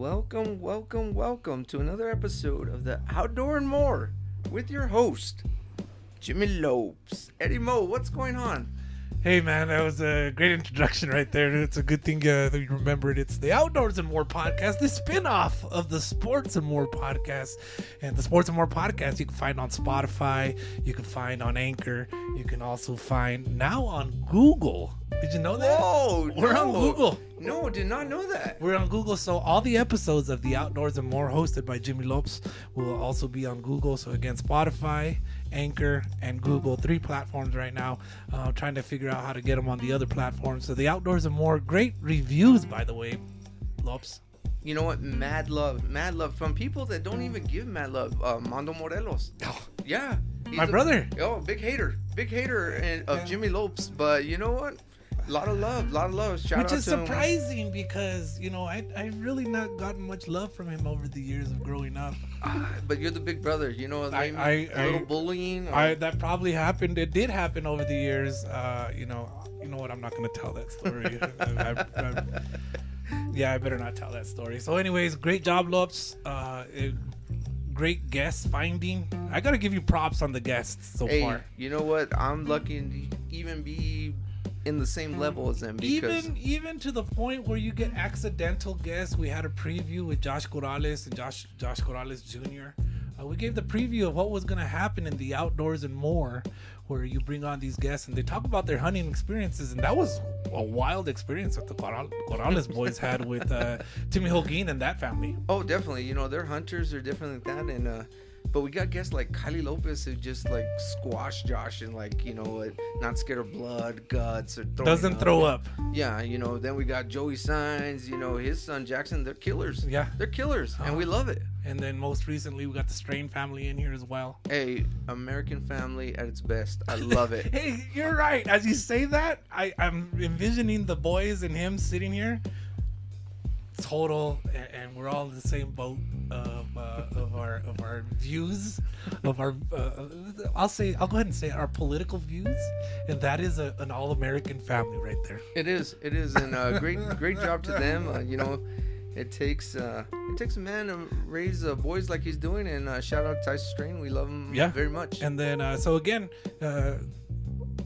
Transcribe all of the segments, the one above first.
Welcome, welcome, welcome to another episode of the Outdoor and More with your host, Jimmy Lopes. Eddie Mo, what's going on? Hey man, that was a great introduction right there. It's a good thing uh, that you remembered. It's the Outdoors and More podcast, the spin-off of the Sports and More podcast. And the Sports and More podcast you can find on Spotify, you can find on Anchor, you can also find now on Google. Did you know that? Oh, We're on. Google. No, did not know that. We're on Google, so all the episodes of the Outdoors and More hosted by Jimmy Lopes will also be on Google. So again, Spotify, Anchor, and Google, three platforms right now. Uh, trying to figure out how to get them on the other platforms. So the Outdoors and More, great reviews, by the way, Lopes. You know what? Mad love, mad love from people that don't even give mad love. Uh, Mando Morelos. Oh. Yeah, he's My a- brother. Oh, big hater, big hater and- of Yeah. Jimmy Lopes. But you know what? A lot of love, a lot of love. Shout Which out is to him. surprising because you know I I really not gotten much love from him over the years of growing up. Ah, but you're the big brother. You know, I- maybe little I- bullying. or- I that probably happened. It did happen over the years. Uh, you know, you know what? I'm not going to tell that story. I, I, I, yeah, I better not tell that story. So, anyways, great job, Lopes. Uh, it- great guest finding. I got to give you props on the guests so hey, far. you know what? I'm lucky to even be in the same level as them because Even even to the point where you get accidental guests. We had a preview with Josh Corrales and Josh Josh Corrales Jr. Uh, we gave the preview of what was going to happen in the outdoors and more, where you bring on these guests and they talk about their hunting experiences, and that was a wild experience that the Corral- Corrales boys had with uh, Timmy Holguin and that family. oh, definitely. You know, they're hunters. They're different like that. And uh, but we got guests like Kylie Lopez who just like squash Josh and like you know not scared of blood, guts, or throwing Doesn't up. throw up. Yeah, you know. Then we got Joey Signs. You know, his son Jackson. They're killers. Yeah. they're killers, and we uh-huh. love it. And then most recently, we got the Strain family in here as well. Hey, American family at its best. I love it. Hey, you're right. As you say that, I, I'm envisioning the boys and him sitting here, total, and, and we're all in the same boat of uh, of our of our views, of our. Uh, I'll say, I'll go ahead and say our political views, and that is a, an all-American family right there. It is. It is, and uh, great, great job to them. Uh, you know, it takes uh, it takes a man to raise uh, boys like he's doing. And uh, shout out to Tyson Strain. We love him Yeah. very much. And then, uh, so again, uh,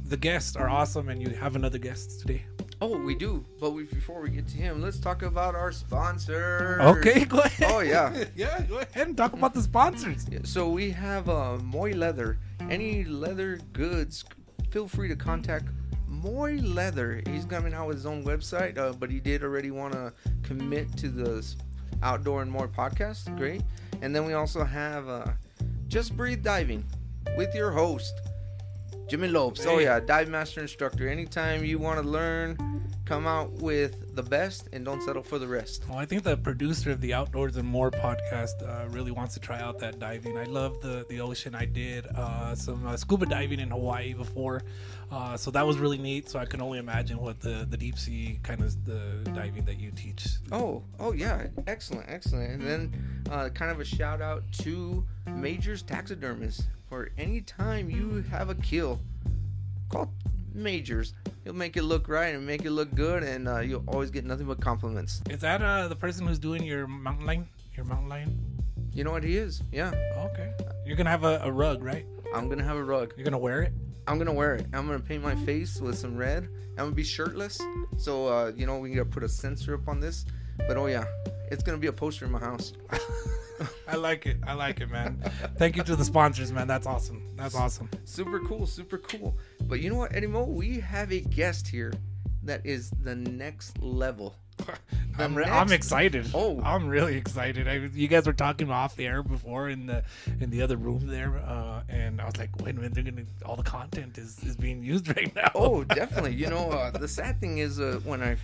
the guests are awesome, and you have another guest today. Oh, we do. But we, before we get to him, let's talk about our sponsor. Okay, go ahead. Oh, yeah. yeah. Go ahead and talk about the sponsors. So we have uh, Moy Leather. Any leather goods, feel free to contact Moy Leather. He's coming out with his own website, uh, but he did already want to commit to the Outdoor and More podcast. Great. And then we also have uh, Just Breathe Diving with your host, Jimmy Lopes. Oh, yeah, dive master instructor. Anytime you want to learn, come out with the best and don't settle for the rest. Well, I think the producer of the Outdoors and More podcast uh, really wants to try out that diving. I love the the ocean. I did uh, some uh, scuba diving in Hawaii before, uh, so that was really neat. So I can only imagine what the the deep sea kind of the diving that you teach. Oh, oh yeah, excellent, excellent. And then, uh, kind of a shout out to Majors Taxidermist for any time you have a kill, call Majors. He'll make it look right and make it look good, and uh, you'll always get nothing but compliments. Is that uh, the person who's doing your mountain lion? Your mountain lion? You know what he is? Yeah, Okay. You're gonna have a, a rug, right? I'm gonna have a rug. You're gonna wear it. I'm gonna wear it. I'm gonna paint my face with some red. I'm gonna be shirtless, so uh, you know we gotta put a sensor up on this. But oh yeah, it's gonna be a poster in my house. I like it. I like it, man. Thank you to the sponsors, man. That's awesome. That's awesome. super cool, super cool. But you know what, Eddie Mo? We have a guest here that is the next level. The I'm, re- next- I'm excited. Oh. I'm really excited. I, you guys were talking off the air before in the in the other room there, uh, and I was like, wait a minute, they're gonna all the content is, is being used right now. Oh, definitely. You know, uh, the sad thing is uh, when I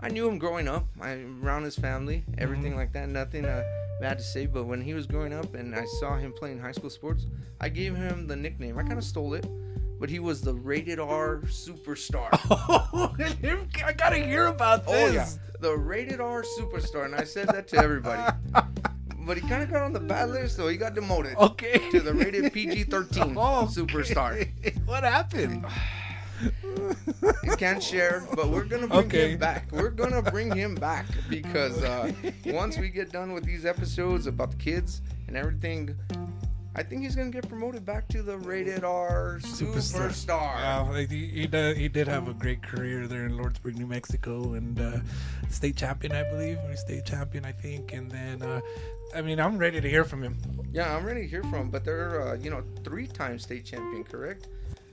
I knew him growing up, I around his family, everything like that. Nothing uh, bad to say, but when he was growing up and I saw him playing high school sports, I gave him the nickname. I kind of stole it, but he was the rated R superstar. I gotta hear about this. Oh yeah, the rated R superstar, and I said that to everybody. But he kind of got on the bad list, so he got demoted Okay. to the rated PG-13 Oh, okay. superstar. What happened? He can't share, but we're gonna bring Okay. him back. We're gonna bring him back because uh, once we get done with these episodes about the kids and everything, I think he's gonna get promoted back to the rated R Superstar. superstar. Wow, like, he, he, did, he did have a great career there in Lordsburg, New Mexico, and uh, state champion, I believe, or state champion, I think. And then, uh, I mean, I'm ready to hear from him. Yeah, I'm ready to hear from him, but they're uh, you know three-time state champion, correct?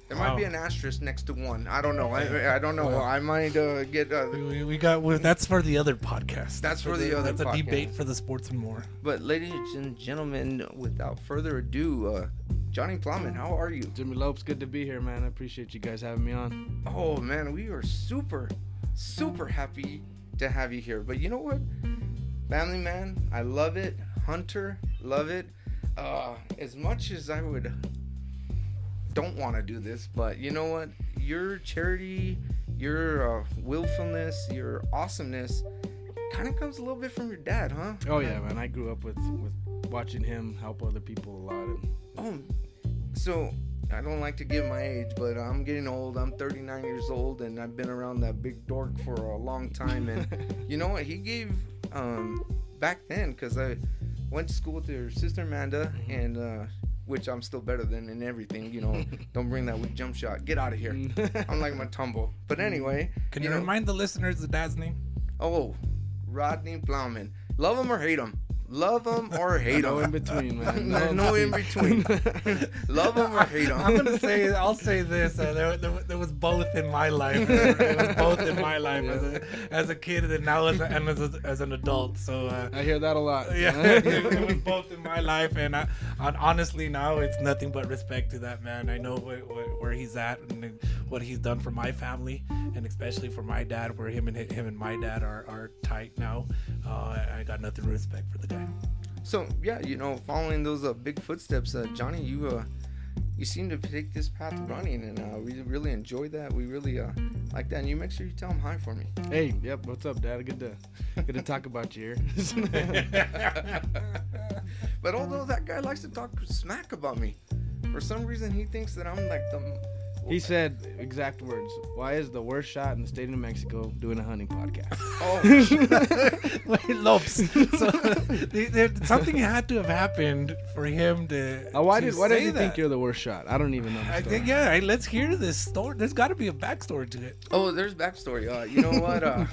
There might be an asterisk next to one. I don't know. I, I don't know. I might uh, get. Uh, We, we, we got well, that's for the other podcast. That's for the other That's a debate for the sports and more. but ladies and gentlemen, without further ado, uh, Johnny Plowman, how are you? Jimmy Lopes, good to be here, man. I appreciate you guys having me on. Oh man, we are super, super happy to have you here. But you know what, family man, I love it. Hunter, love it. Uh, as much as I would don't want to do this, but you know what, your charity, your uh, willfulness, your awesomeness, kind of comes a little bit from your dad, huh? Oh yeah, man. I grew up with with watching him help other people a lot. And Oh, so I don't like to give my age, but I'm getting old. I'm 39 years old, and I've been around that big dork for a long time. And you know what? He gave um, back then because I went to school with your sister Amanda, and uh, which I'm still better than in everything. You know, don't bring that weak jump shot. Get out of here. I'm like my tumble. But anyway, Can you, know- remind the listeners the dad's name? Oh, Rodney Plowman. Love him or hate him. Love them or hate them. no in between, man. no, no in between. Love them or hate them. I'm gonna say I'll say this. Uh, there, there, there was both in my life. It was both in my life as a, as a kid and now as, a, and as, a, as an adult. So uh, I hear that a lot. yeah, it was both in my life, and I, and honestly now it's nothing but respect to that man. I know wh- wh- where he's at and what he's done for my family, and especially for my dad, where him and him and my dad are, are tight now. Uh, I got nothing but respect for the guy. So yeah, you know, following those uh, big footsteps, uh, Johnny, you uh, you seem to take this path running, and uh, we really enjoy that. We really uh, like that. And you make sure you tell him hi for me. Hey, yep. What's up, Dad? Good to good to talk about you here. but although that guy likes to talk smack about me, for some reason he thinks that I'm like the. he said exact words. Why is the worst shot in the state of New Mexico doing a hunting podcast? Oh, Wait, Lopes. So, the- there- something had to have happened for him to. Uh, why to did why does say he that. think you're the worst shot? I don't even know. the I think yeah. right, Let's hear this story. There's got to be a backstory to it. oh, there's backstory. Uh, you know what? Uh,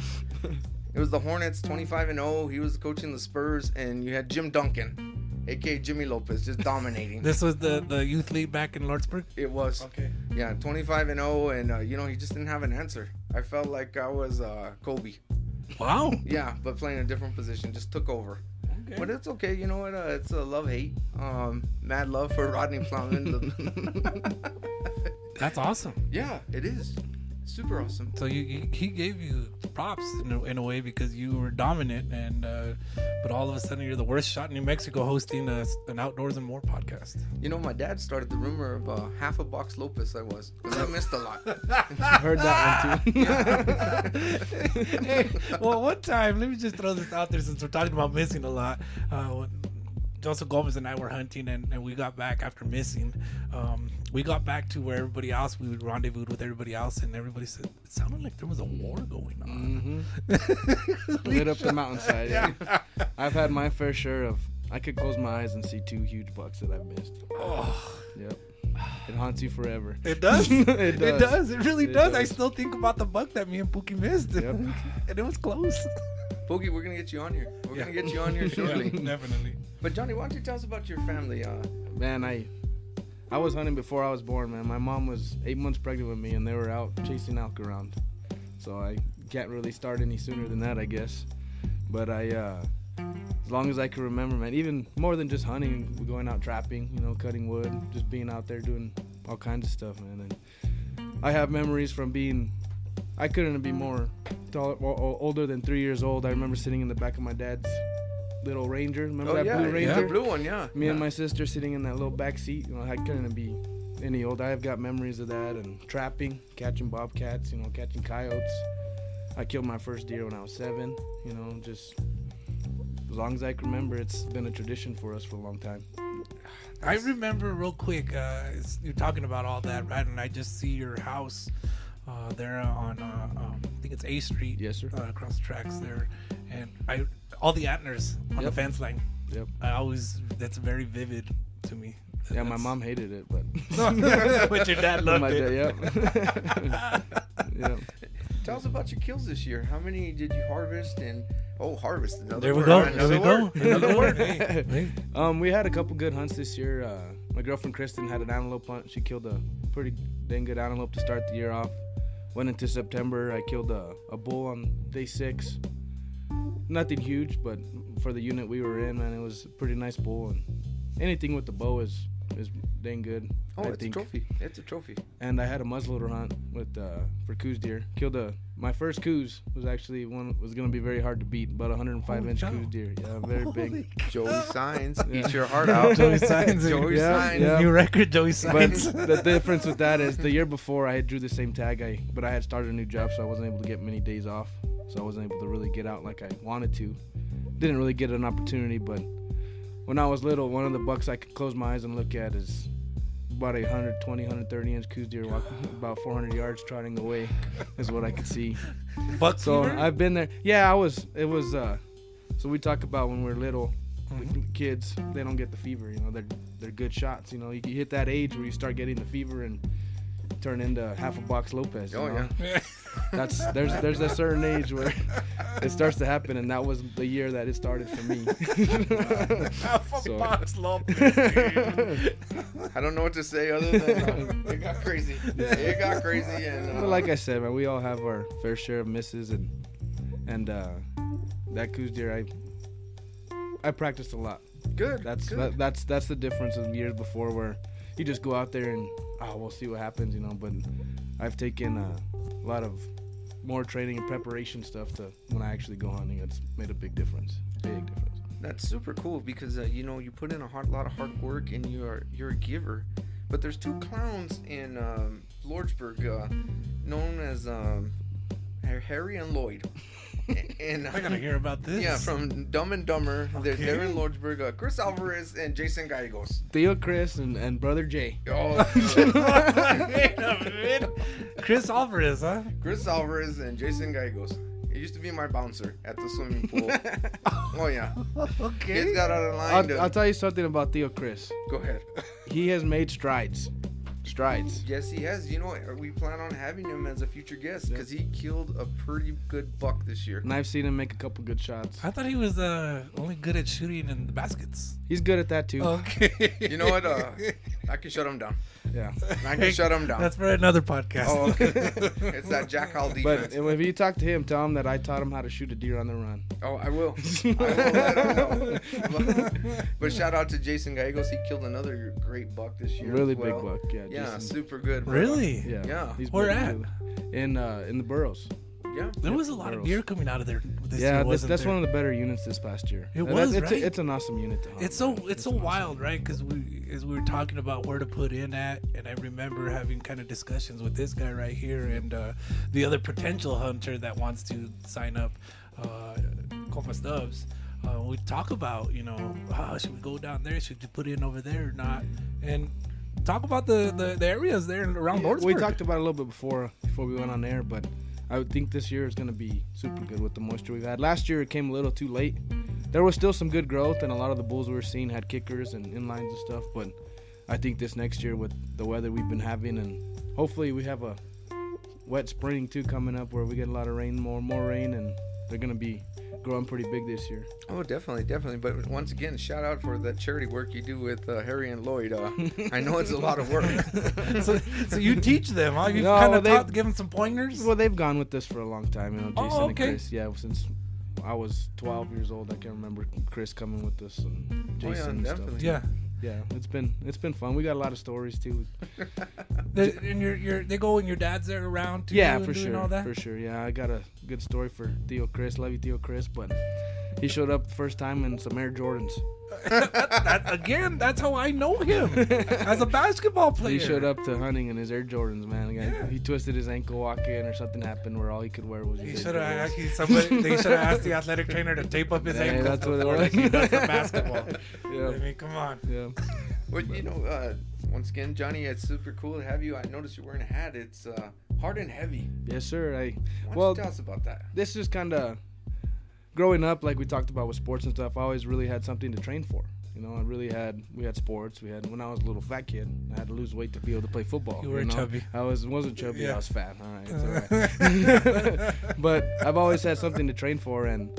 it was the Hornets, 25 and 0. He was coaching the Spurs, and you had Jim Duncan, aka Jimmy Lopez, just dominating. This was the the youth league back in Lordsburg. it was. Okay. Yeah, 25 and 0, and uh, you know he just didn't have an answer. I felt like I was uh, Kobe. Wow. Yeah, but playing a different position, just took over. Okay. But it's okay. You know what? Uh, it's a love hate. Um, mad love for Rodney Plowman. That's awesome. yeah, it is super awesome. So you, you he gave you props in a, in a way because you were dominant and uh, but all of a sudden you're the worst shot in New Mexico hosting a, an outdoors and more podcast. You know, my dad started the rumor of uh, half a box Lopez. I was because I missed a lot. Heard that one too. hey, well, one time, let me just throw this out there since we're talking about missing a lot. Uh, when Joseph Gomez and I were hunting, and, and we got back after missing. Um, we got back to where everybody else, we would rendezvous with everybody else, and everybody said it sounded like there was a war going on. hmm Lit up the mountainside. Yeah. I've had my fair share of. I could close my eyes and see two huge bucks that I've missed. Oh, Yep. It haunts you forever. it does. It It does. does. It really It does. I still think about the buck that me and Pookie missed, Yep. and it was close. Boogie, we're gonna get you on here. We're Yeah. gonna get you on here shortly. Yeah, definitely. But Johnny, why don't you tell us about your family? Uh, Man, I I was hunting before I was born, man. My mom was eight months pregnant with me, and they were out chasing elk around. So I can't really start any sooner than that, I guess. But I, uh, as long as I can remember, man, even more than just hunting, going out trapping, you know, cutting wood, just being out there doing all kinds of stuff, man. And I have memories from being, I couldn't be more older than three years old. I remember sitting in the back of my dad's little Ranger. Remember oh that yeah, blue yeah, Ranger? the blue one, yeah. Me and my sister sitting in that little back seat. You know, I couldn't be any older. I've got memories of that and trapping, catching bobcats. You know, catching coyotes. I killed my first deer when I was seven. You know, just as long as I can remember, it's been a tradition for us for a long time. I remember real quick. Uh, you're talking about all that, right? And I just see your house Uh, they're on, uh, um, I think it's A Street. Yes, sir. Uh, across the tracks there, and I all the antlers on the fence line. Yep. I always that's very vivid to me. Yeah, my mom hated it, but but your dad my loved it. dad, yep. yep. Tell us about your kills this year. How many did you harvest? And oh, harvest. Another There we word. go. Another There we go. word. There Another go. word. Hey, hey. Um, we had a couple good hunts this year. Uh, my girlfriend Kristen had an antelope hunt. She killed a pretty dang good antelope to start the year off. Went into September. I killed a, a bull on day six. Nothing huge, but for the unit we were in, man, it was a pretty nice bull. And anything with the bow is is dang good. Oh, I it's think. a trophy. It's a trophy. And I had a muzzleloader hunt with uh, for Coues deer. Killed a my first Coues was actually one was gonna be very hard to beat. About 105 Holy inch cow. Coues deer. Yeah, very big. Joey Signs. Yeah. Eat your heart out. Joey Signs. Joey Yeah, Signs. yeah. New record, Joey Signs. But Signs. the difference with that is the year before I had drew the same tag, I but I had started a new job, so I wasn't able to get many days off. So I wasn't able to really get out like I wanted to. Didn't really get an opportunity, but when I was little, one of the bucks I could close my eyes and look at is about a 120, 130 inch Coues deer walking about 400 yards trotting away is what I could see. Buck So fever? I've been there. Yeah, I was. It was. uh So we talk about when we're little, the Mhm. kids they don't get the fever. You know, they're they're good shots. You know, you, you hit that age where you start getting the fever and turn into half a box Lopez. Oh, know? yeah. That's there's there's a certain age where it starts to happen, and that was the year that it started for me. Half a So- box lump. I don't know what to say other than uh, it got crazy. It got crazy, and uh, But like I said, man, we all have our fair share of misses, and and uh, that Coues deer, I I practiced a lot. good. That's good. that, that's that's the difference of years before where you just go out there and oh we'll see what happens, you know. But I've taken uh, a lot of more training and preparation stuff to when I actually go hunting. It's made a big difference. Big difference. That's super cool because uh, you know you put in a hard, lot of hard work and you're you're a giver. But there's two clowns in um, Lordsburg, uh, known as um, Harry and Lloyd. and I gotta hear about this. Yeah, from Dumb and Dumber. They're, they're in Lordsburg. Uh, Chris Alvarez and Jason Gallegos. Theo, Chris, and, and brother Jay. Oh, Wait a minute. Chris Alvarez, huh? Chris Alvarez and Jason Gallegos. He used to be my bouncer at the swimming pool. oh yeah, Okay. kids got out of line. I'll, to, I'll tell you something about Theo Chris. go ahead. He has made strides. Strides. Yes, he has. You know, what? we plan on having him as a future guest because he killed a pretty good buck this year. And I've seen him make a couple good shots. I thought he was uh, only good at shooting in the baskets. He's good at that too. Okay. You know what? Uh, I can shut him down. Yeah. I can shut him down. That's for another podcast. Oh, okay. it's that Jack Hall But if you talk to him, tell him that I taught him how to shoot a deer on the run. oh, I will. I will let him know. but shout out to Jason Gallegos. He killed another great buck this year. Really as well. big buck. Yeah. Yeah, Jason- super good. bro. really? Yeah. Yeah. He's Where at? too. In uh in the Burros. Yeah. There Yep, was a lot of girls. deer coming out of there this yeah, year, that's, that's one of the better units this past year. It And was, it's, right? a, it's an awesome unit to hunt. It's so man. it's so an wild, awesome- right? Because we as we were talking about where to put in at, and I remember having kind of discussions with this guy right here and uh, the other potential hunter that wants to sign up, uh, Compa Stubbs. Uh, we talk about you know ah, should we go down there? Should we put in over there or not? And talk about the the, the areas there around Yeah, Lordsburg. we talked about it a little bit before before we went on air, but I would think this year is going to be super good with the moisture we've had. Last year it came a little too late. There was still some good growth, and a lot of the bulls we were seeing had kickers and inlines and stuff. But I think this next year with the weather we've been having, and hopefully we have a wet spring too coming up where we get a lot of rain, more more rain, and they're going to be growing pretty big this year. Oh, definitely, definitely. But once again, shout out for the charity work you do with uh, Harry and Lloyd. Uh, I know it's a lot of work. so, so you teach them, huh? You No, kind of taught, give them some pointers. Well, they've gone with this for a long time, you know. Oh, Jason okay. and Chris, yeah, since I was 12 years old, I can remember Chris coming with us and Oh, yeah, Jason and stuff. yeah. Yeah, it's been it's been fun. We got a lot of stories too. The- and you're, you're, they go and your dad's there around too. yeah, and for doing sure, All that? for sure. Yeah, I got a good story for Theo Chris. Love you, Theo Chris, but he showed up first time in some Air Jordans. that, again, that's how I know him as a basketball player. He showed up to hunting in his Air Jordans, man. The guy- He twisted his ankle walking, or something happened where all he could wear was his He should have actually somebody. They should have asked the athletic trainer to tape up his Yeah, ankles that's what it before was. like he does the basketball. Yeah. I mean, come on. Yeah. Well, you know, uh, once again, Johnny, it's super cool to have you. I noticed you're wearing a hat. It's uh, Hard and heavy. Yes, sir. I Why Well- tell us about that? this is kind of growing up, like we talked about with sports and stuff. I always really had something to train for. You know, I really had. We had sports. We had when I was a little fat kid. I had to lose weight to be able to play football. You were know? chubby. I was wasn't chubby. Yeah. I was fat. All right. It's all right. but I've always had something to train for, and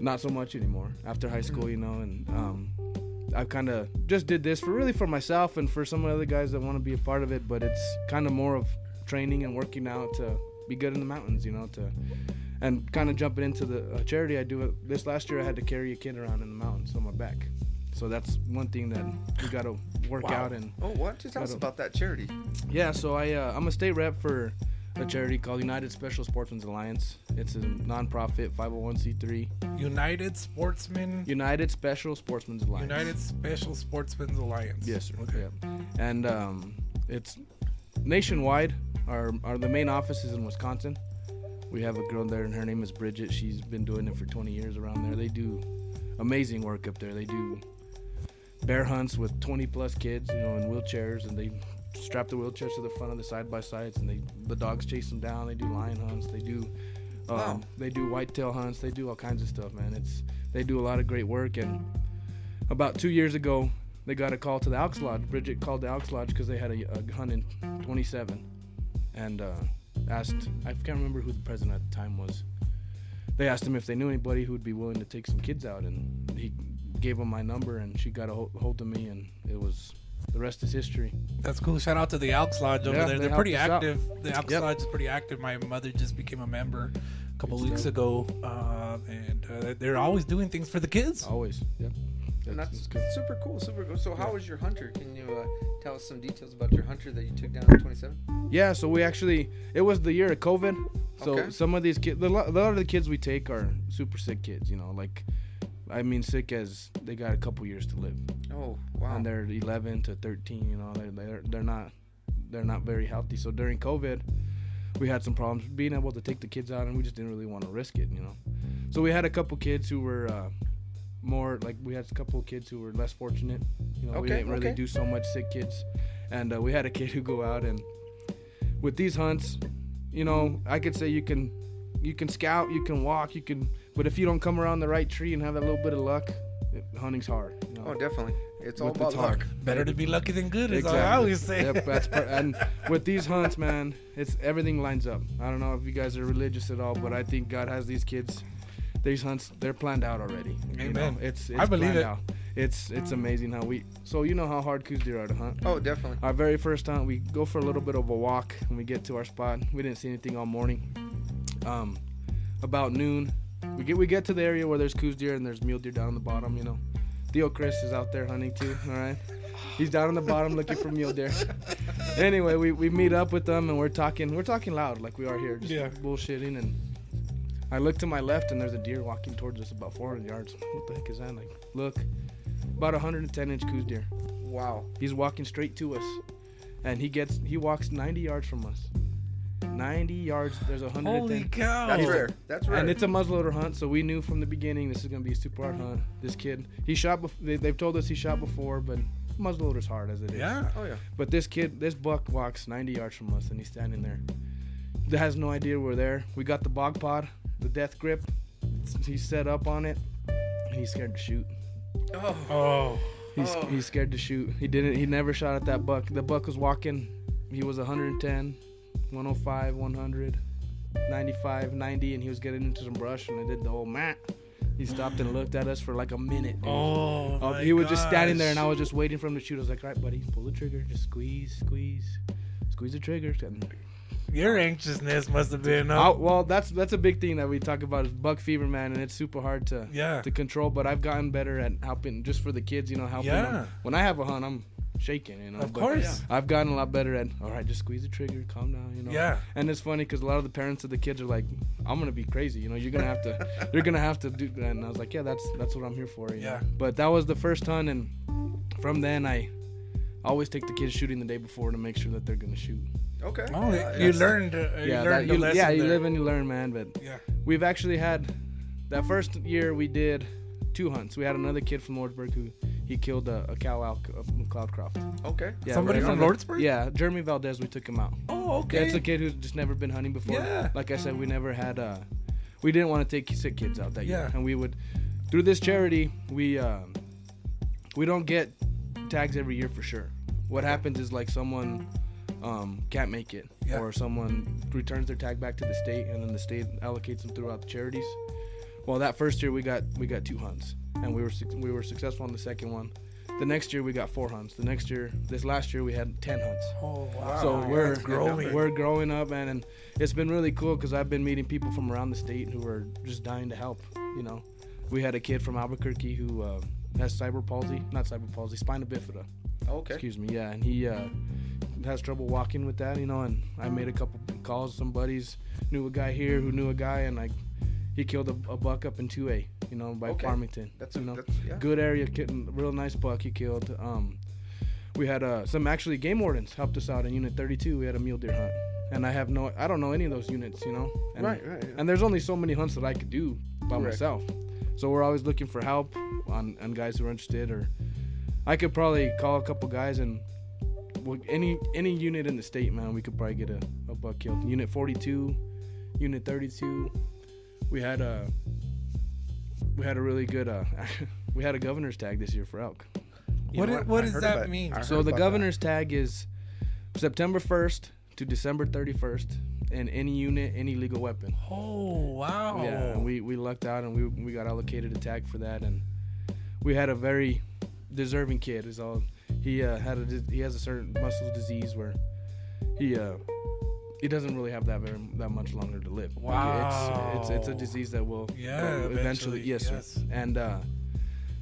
not so much anymore after high school. You know, and um, I kind of just did this for really for myself and for some of other guys that want to be a part of it. But it's kind of more of training and working out to be good in the mountains. You know, to and kind of jumping into the uh, charity I do. It this last year, I had to carry a kid around in the mountains on my back. So that's one thing that we got to work Wow. out and Oh, why don't you tell us Gotta- about that charity? yeah, so I uh, I'm a state rep for a charity called United Special Sportsmen's Alliance. It's a nonprofit 501c3. United Sportsmen. United Special Sportsmen's Alliance. United Special Sportsmen's Alliance. Yes, sir. Okay. Yeah. And um, it's nationwide. Our our the main office is in Wisconsin. We have a girl there, and her name is Bridget. She's been doing it for 20 years around there. They do amazing work up there. They do bear hunts with 20 plus kids, you know, in wheelchairs, and they strap the wheelchairs to the front of the side by sides, and they the dogs chase them down. They do lion hunts. They do um, Wow. they do whitetail hunts. They do all kinds of stuff, man. It's they do a lot of great work. And about two years ago, they got a call to the Elks Lodge. Bridget called the Elks Lodge because they had a, a hunt in 27, and uh, asked I can't remember who the president at the time was. They asked him if they knew anybody who would be willing to take some kids out, and he gave them my number, and she got a hold of me, and it was the rest is history. That's cool. Shout out to the Elks Lodge over Yeah, there. they They're pretty helped us out. active. The Elks Yep. Lodge is pretty active. My mother just became a member a couple Good weeks stuff. ago, uh, and uh, they're always doing things for the kids. Always, yep. And That's- that's that's super cool, super cool. So, how was your hunter? Can you uh, tell us some details about your hunter that you took down at 27? Yeah, so we actually it was the year of COVID. So Okay. some of these kids, a lot of the kids we take are super sick kids. You know, like I mean, sick as they got a couple years to live, Oh, wow. and they're 11 to 13. You know, they're they're they're not they're not very healthy. So during COVID, we had some problems being able to take the kids out, and we just didn't really want to risk it. You know, so we had a couple kids who were. Uh, more like we had a couple kids who were less fortunate. You know, we didn't really okay. do so much sick kids, and uh, we had a kid who go out and with these hunts, you know, I could say you can you can scout, you can walk, you can, but if you don't come around the right tree and have that little bit of luck, it, hunting's hard. You know? oh, definitely. It's all With- about it's hard. luck. Better to be lucky than good, is Exactly. all I always say. Yep, that's per- and with these hunts, man, it's everything lines up. I don't know if you guys are religious at all, but I think God has these kids. These hunts, they're planned out already. you know? Amen. It's, it's I believe planned it. Out. It's it's amazing how we. So you know how hard Coues deer are to hunt. Oh, definitely. Our very first hunt, we go for a little bit of a walk when we get to our spot. We didn't see anything all morning. Um, about noon, we get we get to the area where there's Coues deer and there's mule deer down on the bottom. You know, Theo Chris is out there hunting too. All right, he's down on the bottom looking for mule deer. Anyway, we, we meet up with them and we're talking we're talking loud like we are here, just Yeah. bullshitting. And I look to my left and there's a deer walking towards us about 400 yards. What the heck is that? Like, look, about 110 inch Coues deer. Wow. He's walking straight to us, and he gets he walks 90 yards from us. 90 yards. There's a Holy cow! That's rare. That's rare. And it's a muzzleloader hunt, so we knew from the beginning this is gonna be a super hard hunt. This kid, he shot. Bef- they, they've told us he shot before, but muzzleloader's hard as it is. yeah. oh, yeah. But this kid, this buck walks 90 yards from us, and he's standing there. That has no idea we're there. We got the bog pod, the death grip. He's set up on it, and he's scared to shoot. Oh, Oh, He's, Oh. he's scared to shoot. He didn't. He never shot at that buck. The buck was walking. He was 110, 105, 100, 95, 90, and he was getting into some brush. And I did the whole mat. He stopped and looked at us for like a minute. dude. oh, Uh, he was just standing there, and I was just waiting for him to shoot. I was like, "All right, buddy, pull the trigger. Just squeeze, squeeze, squeeze the trigger." And Your anxiousness must have been I- well, that's that's a big thing that we talk about is buck fever, man, and it's super hard to Yeah. to control. But I've gotten better at helping just for the kids, you know, helping Yeah. them. When I have a hunt, I'm shaking, you know. Of but course. I've gotten a lot better at. All right, just squeeze the trigger, calm down, you know. Yeah. And it's funny because a lot of the parents of the kids are like, "I'm gonna be crazy, you know. You're gonna have to, you're gonna have to do." that." And I was like, "Yeah, that's that's what I'm here for." You Yeah. Know? But that was the first hunt, and from then I always take the kids shooting the day before to make sure that they're gonna shoot. okay. Oh, Uh, you that's- learned. Uh, you yeah, learned that, you, lesson yeah, you there. live and you learn, man. But Yeah. we've actually had that first year we did two hunts. We had another kid from Lordsburg who he killed a, a cow out up in Cloudcroft. Okay. Yeah, Somebody right from Lordsburg? Yeah, Jeremy Valdez. We took him out. Oh, Yeah, okay. it's a kid who's just never been hunting before. Yeah. Like I said, we never had. Uh, we didn't want to take sick kids out that year, Yeah. and we would through this charity. We um, we don't get tags every year for sure. What happens is like someone um, can't make it, Yeah. or someone returns their tag back to the state, and then the state allocates them throughout the charities. Well, that first year we got we got two hunts, and we were suc- we were successful on the second one. The next year we got four hunts. The next year, this last year we had ten hunts. Oh, wow. So we're growing. We're growing up, man, and it's been really cool because I've been meeting people from around the state who are just dying to help. You know, we had a kid from Albuquerque who uh, has cerebral palsy, not cerebral palsy, spina bifida. Okay. Excuse me. Yeah, and he uh, has trouble walking with that. You know, and I made a couple calls. Some buddies knew a guy here who knew a guy, and I he killed a, a buck up in 2A. You know, by Okay. Farmington. That's a you know that's, yeah. good area, kitten, real nice buck he killed. Um, we had uh, some actually game wardens helped us out in Unit 32. We had a mule deer hunt, and I have no, I don't know any of those units, you know. And, Right, right, yeah. And there's only so many hunts that I could do by Correct. myself, so we're always looking for help on, on guys who are interested. Or I could probably call a couple guys and well, any any unit in the state, man, we could probably get a, a buck killed. Unit 42, Unit 32. We had a we had a really good uh we had a governor's tag this year for elk. You What know i- what I does that about- mean? So the about governor's tag is September 1st to December 31st and any unit, any legal weapon. Oh, wow. Yeah, we we lucked out and we we got allocated a tag for that and we had a very deserving kid is all he uh, had a he has a certain muscle disease where he uh he doesn't really have that very that much longer to live. Like, it's, it's it's a disease that will Yeah, will eventually, yes, yes. sir. And uh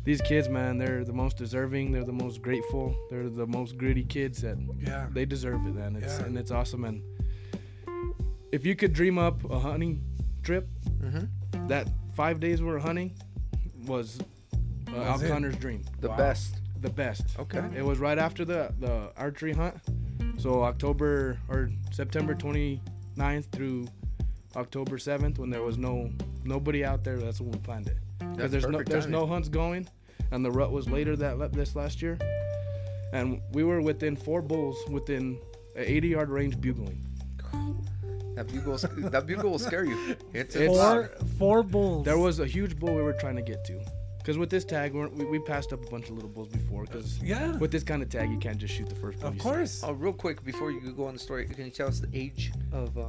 these kids, man, they're the most deserving. They're the most grateful. They're the most gritty kids that Yeah. they deserve it, man. It's Yeah. and it's awesome. And if you could dream up a hunting trip, Mhm. that five days we were hunting was uh, Was elk hunter's dream. The Wow. best. The best. Okay. It was right after the the archery hunt. So October or September 29th through October 7th when there was no nobody out there, that's when we planned it. Because there's no there's timing. no hunts going and the rut was later that le- this last year. And we were within four bulls within a 80 yard range bugling. That bugle, that bugle will scare you. It's, It's- Four, four bulls. There was a huge bull we were trying to get to. Because with this tag, we're, we, we passed up a bunch of little bulls before. Because Yeah. with this kind of tag, you can't just shoot the first bull. Of course. Oh, real quick before you go on the story, can you tell us the age of? Uh,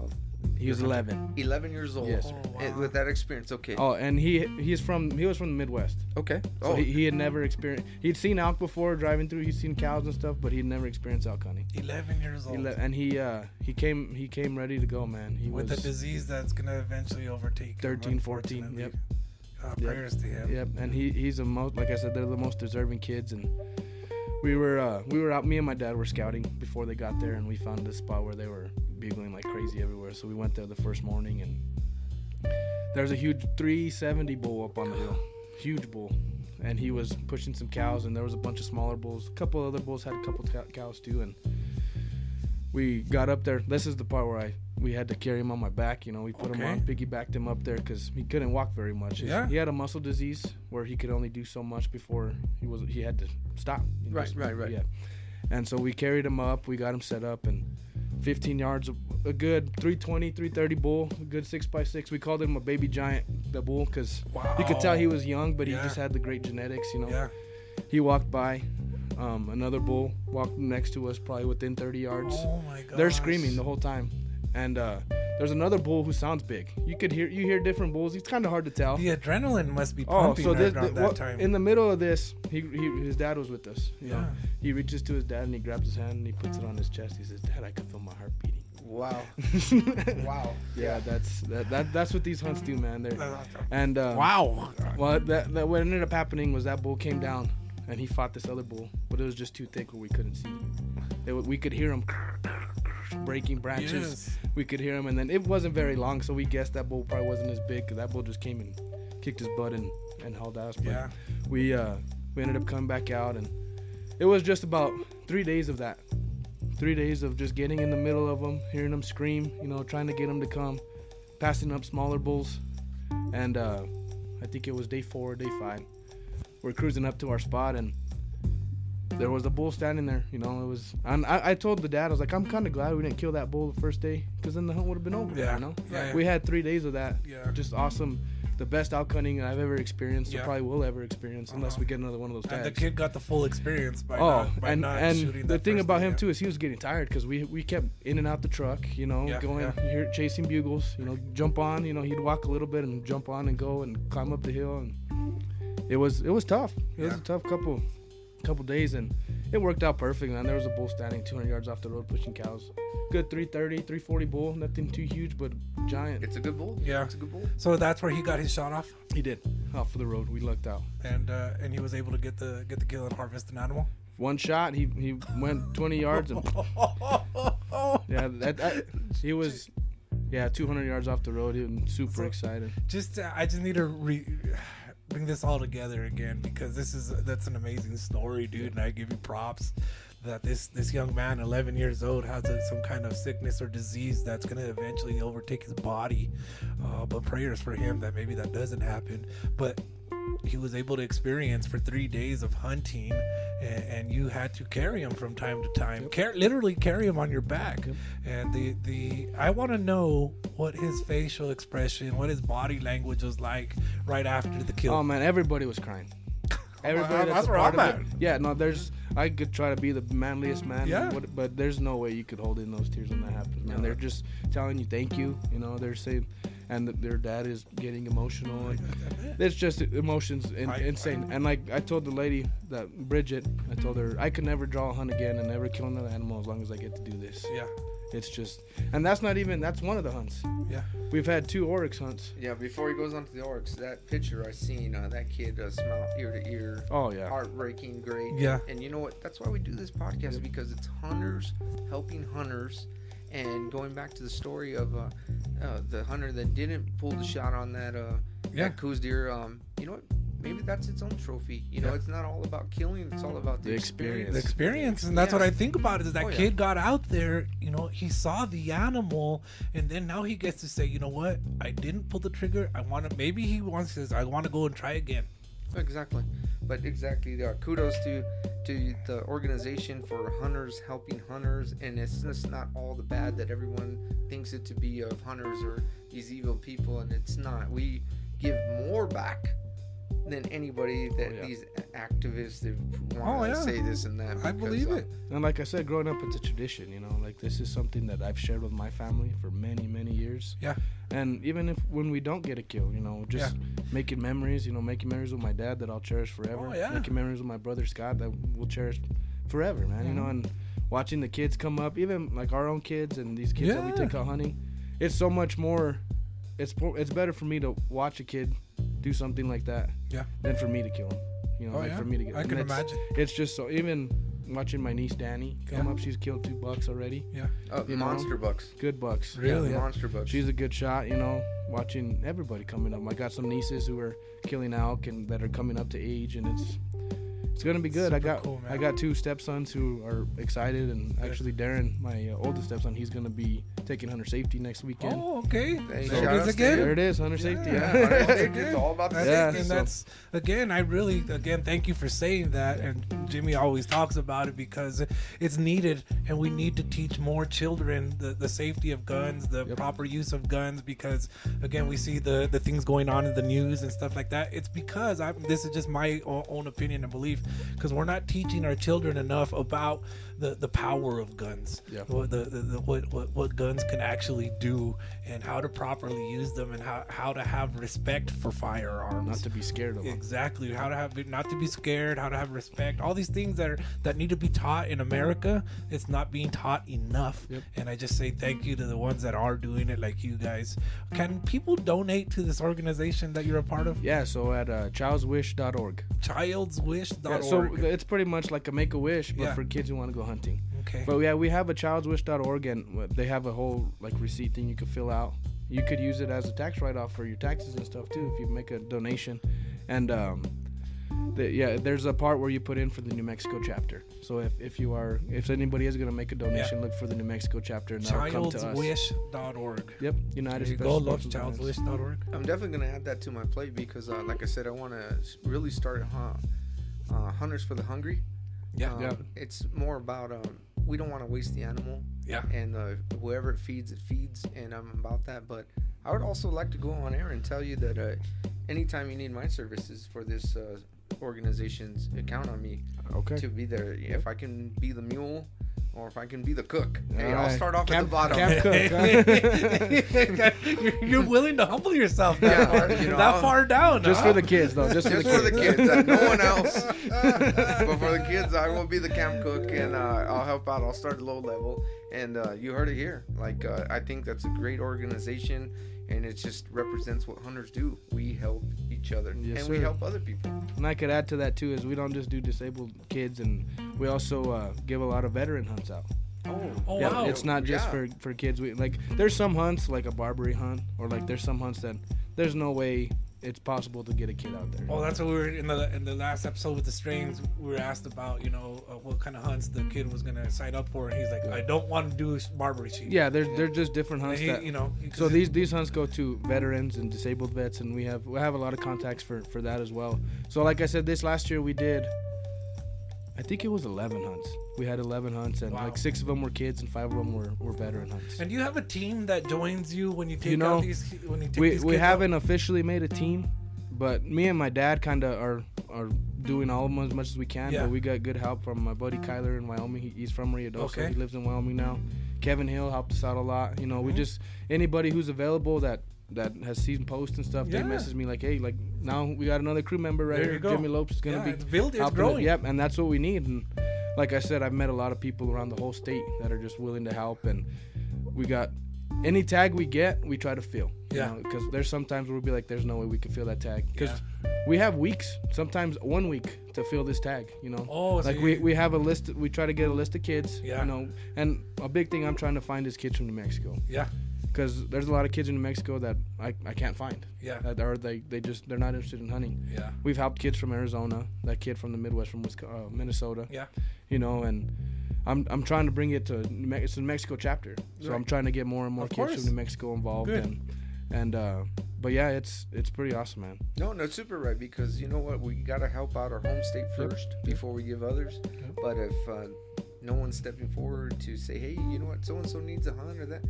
He was 11. 11 years old. Yes, sir. Oh, wow. With that experience, okay. Oh, and he he's from he was from the Midwest. Okay. So oh, he, he had never experienced. He'd seen elk before driving through. He'd seen cows and stuff, but he'd never experienced elk hunting. 11 years old. le- and he uh he came he came ready to go, man. He with was a disease that's going to eventually overtake him, 13, 14, yep. Uh, Yep. prayers to him. Yep, and he he's a most like I said, they're the most deserving kids, and we were uh, we were out. Me and my dad were scouting before they got there, and we found this spot where they were bugling like crazy everywhere. So we went there the first morning, and there's a huge 370 bull up on the hill, huge bull, and he was pushing some cows, and there was a bunch of smaller bulls. A couple other bulls had a couple cow- cows too, and we got up there. This is the part where I we had to carry him on my back. You know, we put him on, piggybacked him up there because he couldn't walk very much. His- Yeah. he had a muscle disease where he could only do so much before he was he had to stop. you know, Right, just- right, right. Yeah, and so we carried him up. We got him set up and. 15 yards, a good 320, 330 bull, a good six by six. We called him a baby giant, the bull, because Wow. you could tell he was young, but he just had the great genetics, you know. Yeah. He walked by, um, another bull walked next to us, probably within 30 yards. Oh my god. They're screaming the whole time, and uh, there's another bull who sounds big. You could hear you hear different bulls. It's kind of hard to tell. The adrenaline must be Oh, pumping so this, around that time. in the middle of this, he, he his dad was with us. You know, Yeah. he reaches to his dad and he grabs his hand and he puts it on his chest. He says, "Dad, I can feel my heart beating." wow. Wow. Yeah, that's that, that that's what these hunts do, man. They're, and uh, wow. Well, that, that what ended up happening was that bull came down, and he fought this other bull, but it was just too thick where we couldn't see. It, we could hear him breaking branches. Yes. We could hear him, and then it wasn't very long, so we guessed that bull probably wasn't as big. Cause that bull just came and kicked his butt and and held us. But Yeah. we uh we ended up coming back out, and it was just about three days of that. Three days of just getting in the middle of them, hearing them scream, you know, trying to get them to come, passing up smaller bulls, and uh, I think it was day four, or day five. We're cruising up to our spot, and there was a bull standing there. You know, it was. And I, I told the dad, I was like, I'm kind of glad we didn't kill that bull the first day, because then the hunt would have been over. Yeah. You know, Yeah, yeah. we had three days of that. Yeah. Just awesome. The best out hunting I've ever experienced, Yeah. or probably will ever experience, unless Uh-huh. we get another one of those Tags. And the kid got the full experience by Oh, not, by and not and shooting the thing about day, him too is he was getting tired because we we kept in and out the truck, you know, Yeah, going here chasing bugles, you know, jump on, you know, he'd walk a little bit and jump on and go and climb up the hill, and it was it was tough. It was a tough couple couple days, and it worked out perfect. Man, there was a bull standing 200 yards off the road pushing cows. Good 330, 340 bull, nothing too huge, but giant. It's a good bull. Yeah. It's a good bull. So that's where he got his shot off, He did off of the road. We lucked out. and uh, and he was able to get the get the kill and harvest an animal. One shot, he he went 20 yards and yeah, that, that he was yeah 200 yards off the road. He was super So- excited. just uh, I just need to re- bring this all together again because this is that's an amazing story, dude, and I give you props that this this young man, 11 years old, has a, some kind of sickness or disease that's gonna eventually overtake his body. Uh, but prayers for him that maybe that doesn't happen. But he was able to experience for three days of hunting, and, and you had to carry him from time to time, Car- literally carry him on your back. Yep. And the the I want to know what his facial expression, what his body language was like right after the kill. Oh man, everybody was crying. Everybody that's that's, a where part I'm of it. Yeah, no, there's. I could try to be the manliest man. Yeah. what- but there's no way you could hold in those tears when that happens, man. No. They're just telling you thank you. You know, they're saying, and that their dad is getting emotional. And it's just emotions in, I- insane. and like I told the lady that Bridget, I told her I could never draw a hunt again and never kill another animal as long as I get to do this. yeah, It's just, and that's not even. That's one of the hunts. yeah. We've had two oryx hunts. Yeah, before he goes on to the oryx, that picture I seen, uh, that kid uh, smile ear to ear, Oh yeah. heartbreaking, great. Yeah. And you know what? That's why we do this podcast because it's hunters helping hunters. And going back to the story of uh, uh, the hunter that didn't pull the shot on that uh, Yeah. that Coues deer, um, you know what? Maybe that's its own trophy. You know, Yeah. it's not all about killing; it's all about the, The experience. experience. the experience and that's Yeah. what i think about is that Oh, yeah. kid got out there you know he saw the animal and then now he gets to say you know what i didn't pull the trigger i want to maybe he wants to i want to go and try again Exactly, but exactly. Uh, kudos to to the organization for hunters helping hunters, and it's just not all the bad that everyone thinks it to be of hunters or these evil people, and it's not. We give more back than anybody that Oh, yeah. these activists that Oh, want to say this and that. i believe it And like I said, growing up, it's a tradition. You know, like this is something that I've shared with my family for many, many years. Yeah. And even if when we don't get a kill, you know, just making memories. You know, making memories with my dad that I'll cherish forever. Oh, yeah. Making memories with my brother Scott that we'll cherish forever, man. You know, and watching the kids come up, even like our own kids and these kids that we take out hunting, it's so much more. It's it's better for me to watch a kid do something like that. Yeah. Than for me to kill him. You know, oh like yeah for me to get. i can it's- imagine it's just so even watching my niece Danny come Yeah. up. She's killed two bucks already. uh, you know, monster bucks. Good bucks. Really? Yeah. Monster bucks. She's a good shot. You know, watching everybody coming up. I got some nieces who are killing elk and that are coming up to age, and it's it's gonna be good. I got cool, man. I got two stepsons who are excited, and Good. actually Darren, my uh, oldest stepson, he's gonna be taking hunter safety next weekend. oh okay Hey, there shout it is again There it is, hunter safety. Yeah. Yeah. it's all about the That's, Yeah, and so- that's again. I really again thank you for saying that. And Jimmy always talks about it because it's needed, and we need to teach more children the, the safety of guns, the Yep. proper use of guns. Because again, we see the the things going on in the news and stuff like that. It's because I this is just my own opinion and belief because we're not teaching our children enough about the the power of guns. Yeah. What the, the, the what, what what guns can actually do and how to properly use them and how how to have respect for firearms. Not to be scared of them. Exactly. How to have not to be scared, how to have respect, all these things that are that need to be taught in America. It's not being taught enough. Yep. And I just say thank you to the ones that are doing it, like you guys. Can people donate to this organization that you're a part of? Yeah. So at uh, childswish.org. Childswish.org. Yeah, so it's pretty much like a make a wish, but Yeah. for kids who want to go hunting. okay. But yeah, we have a childswish.org and they have a whole like receipt thing you can fill out. You could use it as a tax write-off for your taxes and stuff too if you make a donation. And um, the, yeah, there's a part where you put in for the New Mexico chapter. So if, if you are if anybody is gonna make a donation, look for the New Mexico chapter and that'll come to us. Childswish.org. Yep, United There you go. Love childswish.org. I'm definitely gonna add that to my plate because, uh, like I said, I want to really start huh, uh, hunters for the hungry. Yeah. Um, Yeah. It's more about um, we don't want to waste the animal, Yeah. and uh, whoever it feeds, it feeds, and I'm about that. But I would also like to go on air and tell you that uh, anytime you need my services for this uh, organizations, count on me Okay. to be there. If I can be the mule, or if I can be the cook. Hey, I'll start off Camp- at the bottom. camp cook, huh? you're, you're willing to humble yourself that, Yeah, far, you know, that I'll- far down. Just huh? for the kids, though. Just, Just for the for kids. the kids, uh, no one else. but for the kids, I will be the camp cook, and uh, I'll help out. I'll start low level, and uh, you heard it here. Like uh, I think that's a great organization, and it just represents what hunters do. We help each other, Yes, and we help other people. And I could add to that too is we don't just do disabled kids, and we also uh, give a lot of veteran hunts out. Oh, Oh, yeah, wow. it's not just Yeah. for for kids. We like there's some hunts like a Barbary hunt, or like there's some hunts that there's no way it's possible to get a kid out there. Well, that's what we were in the in the last episode with the strains. We were asked about you know uh, what kind of hunts the kid was gonna sign up for, and he's like, I don't want to do Barbary sheep. yeah, they're they're just different hunts he, that. you know. So these these hunts go to veterans and disabled vets, and we have we have a lot of contacts for for that as well. So like I said, this last year we did. I think it was 11 hunts. We had 11 hunts, and Wow. like six of them were kids, and five of them were, were veteran hunts. And do you have a team that joins you when you take know, out these when you take we these we haven't officially made a team, but me and my dad kind of are are doing all of them as much as we can. Yeah. But we got good help from my buddy Kyler in Wyoming. He, he's from Rio Okay. He lives in Wyoming now. Kevin Hill helped us out a lot. You know, we Mhm. just anybody who's available that that has seen posts and stuff. Yeah. They message me like, hey, like now we got another crew member right There here. Jimmy Lopes is gonna yeah, be it's build it's helping it. Yep, and that's what we need. And like I said, I've met a lot of people around the whole state that are just willing to help. And we got any tag we get, we try to fill. Yeah. Because there's sometimes where we'll be like, there's no way we can fill that tag. Because we have weeks, sometimes one week to fill this tag. You know. Oh, so Like we, we have a list. We try to get a list of kids. Yeah. You know, and a big thing I'm trying to find is kids from New Mexico. Yeah. Because there's a lot of kids in New Mexico that I, I can't find. Yeah. That are they they just they're not interested in hunting. Yeah. We've helped kids from Arizona, that kid from the Midwest, from Wisconsin, uh, Minnesota. Yeah. You know, and I'm I'm trying to bring it to New Me- it's a New Mexico chapter, so I'm trying to get more and more Of kids course. from New Mexico involved. Good. And and uh, but yeah, it's it's pretty awesome, man. No, no, super right because you know what? We got to help out our home state Yep. first before we give others. But if uh, no one's stepping forward to say, hey, you know what, so and so needs a hunt or that,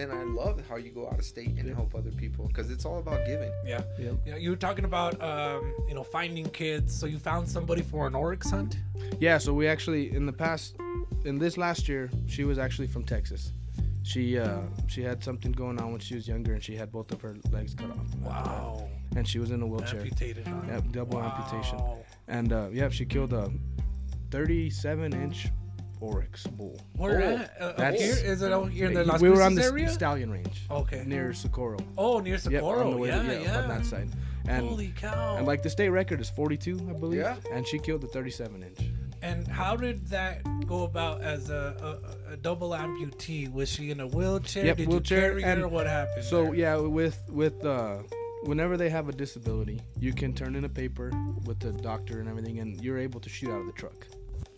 then I love how you go out of state and Yep. help other people because it's all about giving. Yeah. Yep. Yeah. You were talking about um, you know finding kids. So you found somebody for an oryx hunt. Yeah, so we actually in the past, in this last year, she was actually from Texas. She uh she had something going on when she was younger, and she had both of her legs cut off. Wow. And she was in a wheelchair. Amputated. Huh? Yep, double amputation. And uh, yeah, she killed a 37 inch oryx bull. Where Oh, at? Uh, up here? Is it out here in the Las we were on the area? stallion range okay. near Socorro. Oh, near Yep, Socorro. on the way yeah, to, yeah. on that side. And Holy cow! and like the state record is 42, I believe. Yeah. And she killed the 37 inch. And how did that go about as a, a, a double amputee? Was she in a wheelchair? Yep, Did wheelchair, you carry her? and What happened? So there? yeah, with with uh, whenever they have a disability, you can turn in a paper with the doctor and everything, and you're able to shoot out of the truck.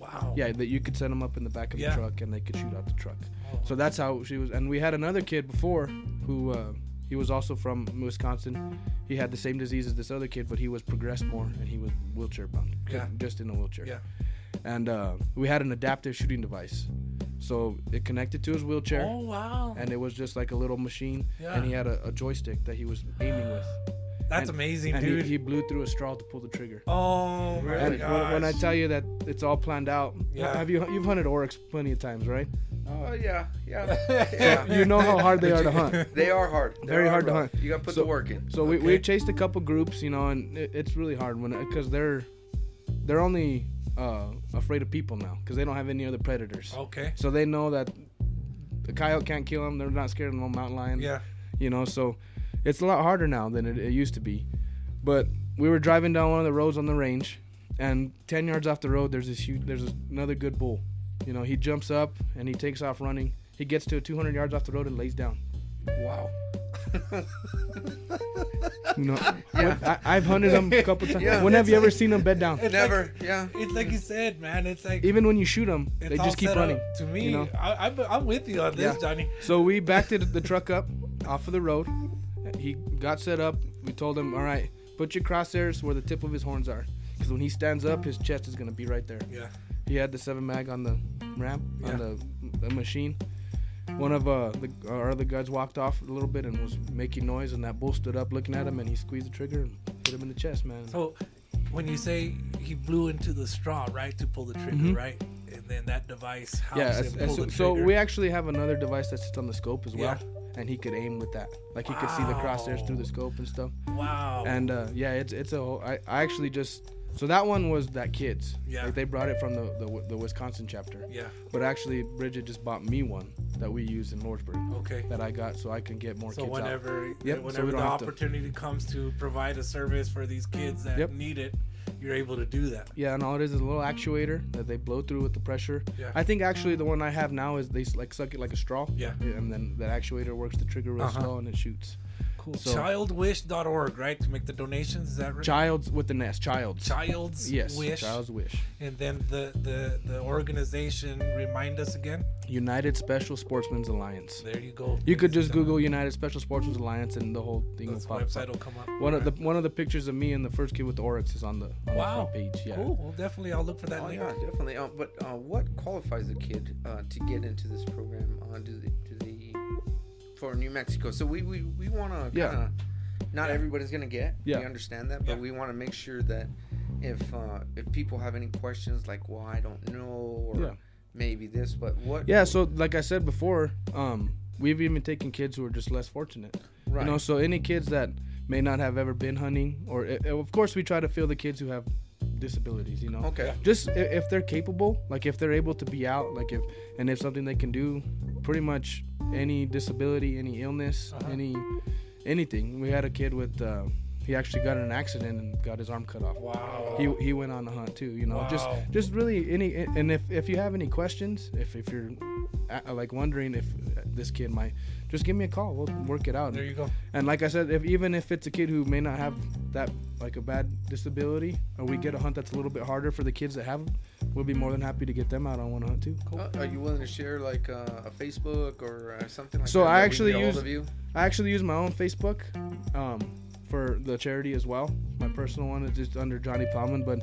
Wow. Yeah, that you could set them up in the back of Yeah. the truck, and they could shoot out the truck. Oh. So that's how she was. And we had another kid before who uh, he was also from Wisconsin. He had the same disease as this other kid, but he was progressed more, and he was wheelchair bound. Yeah. just in a wheelchair. Yeah. And uh, we had an adaptive shooting device, so it connected to his wheelchair Oh wow. and it was just like a little machine Yeah. and he had a, a joystick that he was aiming with That's and- amazing, and he, dude. he blew through a straw to pull the trigger oh my and gosh. when, when i tell you that it's all planned out Yeah. have you you've hunted oryx plenty of times right Oh yeah, yeah, yeah. you know how hard they are to hunt They are hard. They Very are hard to hunt. You got to put So- the work in. so we, we chased a couple groups you know and it, it's really hard when because they're they're only uh, afraid of people now because they don't have any other predators. Okay. so they know that the coyote can't kill them they're not scared of no mountain lion Yeah. you know so it's a lot harder now than it, it used to be. But we were driving down one of the roads on the range and 10 yards off the road there's this huge there's another good bull. You know he jumps up and he takes off running. He gets to 200 yards off the road and lays down. Wow. You know when- I, i've hunted them a couple times Yeah. when have you It's ever like- seen them bed down Never. Like, yeah. it's like you said, man. It's like even when you shoot them they just keep running up. To me, you know? I, I'm, I'm with you on this, Yeah. Johnny. So we backed the truck up off of the road. He got set up. We told him, all right, put your crosshairs where the tip of his horns are. Because when he stands up, his chest is going to be right there. Yeah. he had the seven mag on the ramp Yeah. on the, the machine. One of uh, the our other guys walked off a little bit and was making noise, and that bull stood up looking at him, and he squeezed the trigger and hit him in the chest, man. So when you say he blew into the straw, right, to pull the trigger, Mhm. right, and then that device helps yeah, as- pull as- the so we actually have another device that sits on the scope as well, Yeah. and he could aim with that. Like he could see the crosshairs through the scope and stuff. wow. And uh, yeah, it's it's a whole, I, I actually just so that one was that kids. Yeah. Like they brought it from the, the the Wisconsin chapter. yeah. But actually, Bridget just bought me one that we use in Lordsburg Okay. that I got so I can get more So kids out. whenever, Yep, so whenever we the don't to- opportunity comes to provide a service for these kids that Yep. need it, you're able to do that. Yeah, and all it is is a little actuator that they blow through with the pressure. Yeah. I think actually the one I have now is they like suck it like a straw. Yeah. And then that actuator works the trigger real Uh-huh. slow and it shoots. Cool. So- Childwish.org, right, to make the donations. Is that right? Child's with the nest. Child's. Child's yes. Wish. Child's Wish. And then the, the, the organization, remind us again. United Special Sportsmen's Alliance. There you go. You could just It's, Google United Special Sportsmen's Alliance and the whole thing will This pop website up. will come up. One of the one of the pictures of me and the first kid with the oryx is on the, on Wow. the front page. Yeah. Cool. Well, definitely, I'll look for that Oh link. yeah, definitely. Uh, but uh, what qualifies a kid uh, to get into this program? Uh, to the to the for New Mexico. So we we, we want to Yeah. kind of. Not Yeah. everybody's gonna get. Yeah. We understand that, but Yeah. we want to make sure that if uh, if people have any questions like, well, I don't know, or Yeah. maybe this, but what? Yeah, so like I said before, um, we've even taken kids who are just less fortunate. right. You know, so any kids that may not have ever been hunting, or uh, of course we try to fill the kids who have disabilities. You know, okay. just if they're capable, like if they're able to be out, like if and if something they can do, pretty much any disability, any illness, Uh-huh. any anything. We had a kid with. Uh, he actually got in an accident and got his arm cut off. Wow. He, he went on the hunt too, you know. Just Wow. just really any and if if you have any questions, if if you're uh, like wondering if this kid might, just give me a call. We'll work it out. there you go. And like I said, if even if it's a kid who may not have that like a bad disability, or we get a hunt that's a little bit harder for the kids that have, 'em, we'll be more than happy to get them out on one hunt too. Uh, are you willing to share like uh, a Facebook or uh, something like So that? I that actually get a hold use- of you? I actually use my own Facebook um, for the charity as well. My personal one is just under Johnny Plowman, but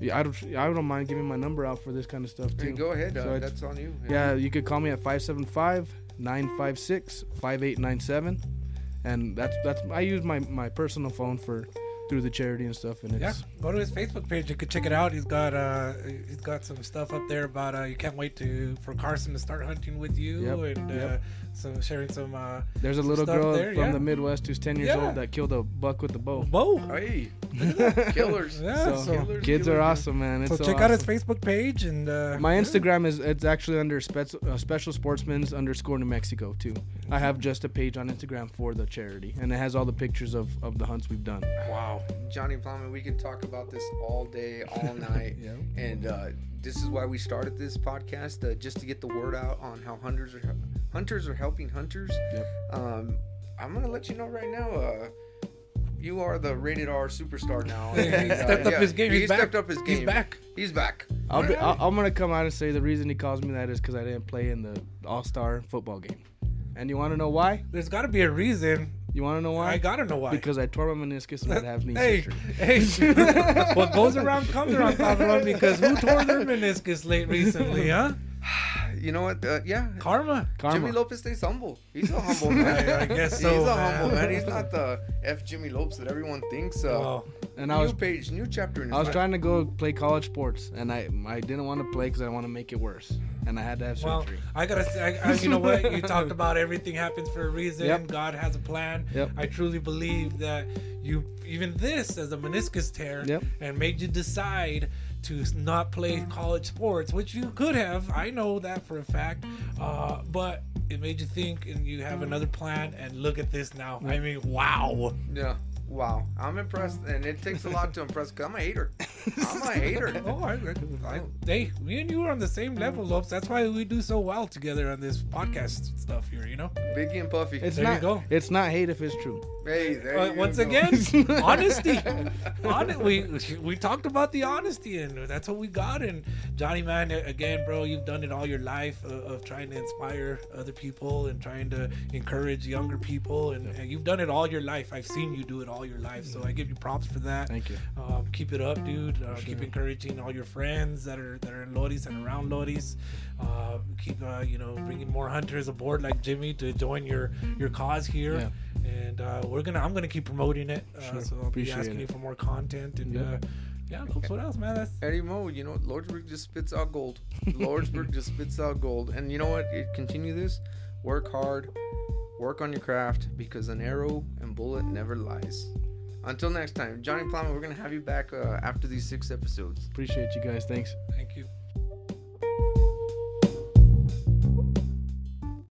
yeah, I don't I don't mind giving my number out for this kind of stuff Hey, go ahead. Uh, So it's- that's on you. Yeah, you could call me at 575 956 5897. And that's that's I use my, my personal phone for through the charity and stuff and it's Yeah, go to his Facebook page. You could check it out. He's got uh, he's got some stuff up there about uh, you can't wait to for Carson to start hunting with you Yep, and uh, yep. Some sharing some uh, there's a little girl there, from yeah. the Midwest who's 10 years Yeah. old that killed a buck with a bow. bow. Hey, look at that. killers. Yeah, So, so, Killers, kids killers, are awesome, man. It's so so check out his. Facebook page and uh, My yeah. Instagram is it's actually under spec- uh, Special Sportsmen's underscore New Mexico too. I have just a page on Instagram for the charity, and it has all the pictures of, of the hunts we've done. Wow. Johnny Plowman, we can talk about this all day, all night. Yeah. And uh, this is why we started this podcast, uh, just to get the word out on how hunters are hunters are helping hunters. Yep. Um, I'm gonna let you know right now. Uh, you are the rated R superstar now. He And, uh, stepped up yeah, his game. He He's back. stepped up his game. He's back. He's back. I'll be, I'll, I'm gonna come out and say the reason he calls me that is because I didn't play in the All Star football game. And you want to know why? There's got to be a reason. You want to know why? I gotta know why. Because I tore my meniscus and I had have knee hey, surgery. hey, what goes around comes around, Pablo, because who tore their meniscus late recently, huh? You know what? Uh, yeah. Karma. Karma. Jimmy Lopes stays humble. He's a humble man. I- I guess He's a man. humble man. He's not the F Jimmy Lopes that everyone thinks. Uh, Well, and I new was page, new chapter in his I was life. trying to go play college sports, and I I didn't want to play because I want to make it worse, and I had to have surgery. well, surgery. I gotta say, I, I, you know what? You talked about everything happens for a reason. Yep. God has a plan. Yep. I truly believe that you, even this as a meniscus tear, Yep. and made you decide to not play college sports, which you could have. I know that for a fact. Uh, but it made you think, and you have another plan. And look at this now. I mean, wow. Yeah. Wow. I'm impressed, and it takes a lot to impress. Cause I'm a hater. I'm a hater. Oh, I, I, they, me and you are on the same level, Lopes. That's why we do so well together on this podcast stuff here. You know. Biggie and Puffy. It's There you not. go. It's not hate if it's true. hey, there Uh, you once go. again, honesty. Hon- we we talked about the honesty, and that's what we got. And Johnny, man, again, bro, you've done it all your life of, of trying to inspire other people and trying to encourage younger people, and, and you've done it all your life. I've seen you do it all all your life. So I give you props for that. Thank you. Um, keep it up, dude. Uh, For Keep encouraging all your friends that are that are in Loris and around Loris. Uh, keep uh, you know bringing more hunters aboard like Jimmy to join your your cause here. Yeah. And uh, we're gonna I'm gonna keep promoting it. Uh, Sure. So I'll be Appreciate asking it. you for more content and. Yeah. Uh, yeah, Coops, what else, man? That's Eddie Mo, you know, Lordsburg just spits out gold. Lordsburg just spits out gold. And you know what? It, continue this. Work hard. Work on your craft because an arrow and bullet never lies. Until next time, Johnny Plowman, we're going to have you back uh, after these six episodes. Appreciate you guys. Thanks. Thank you.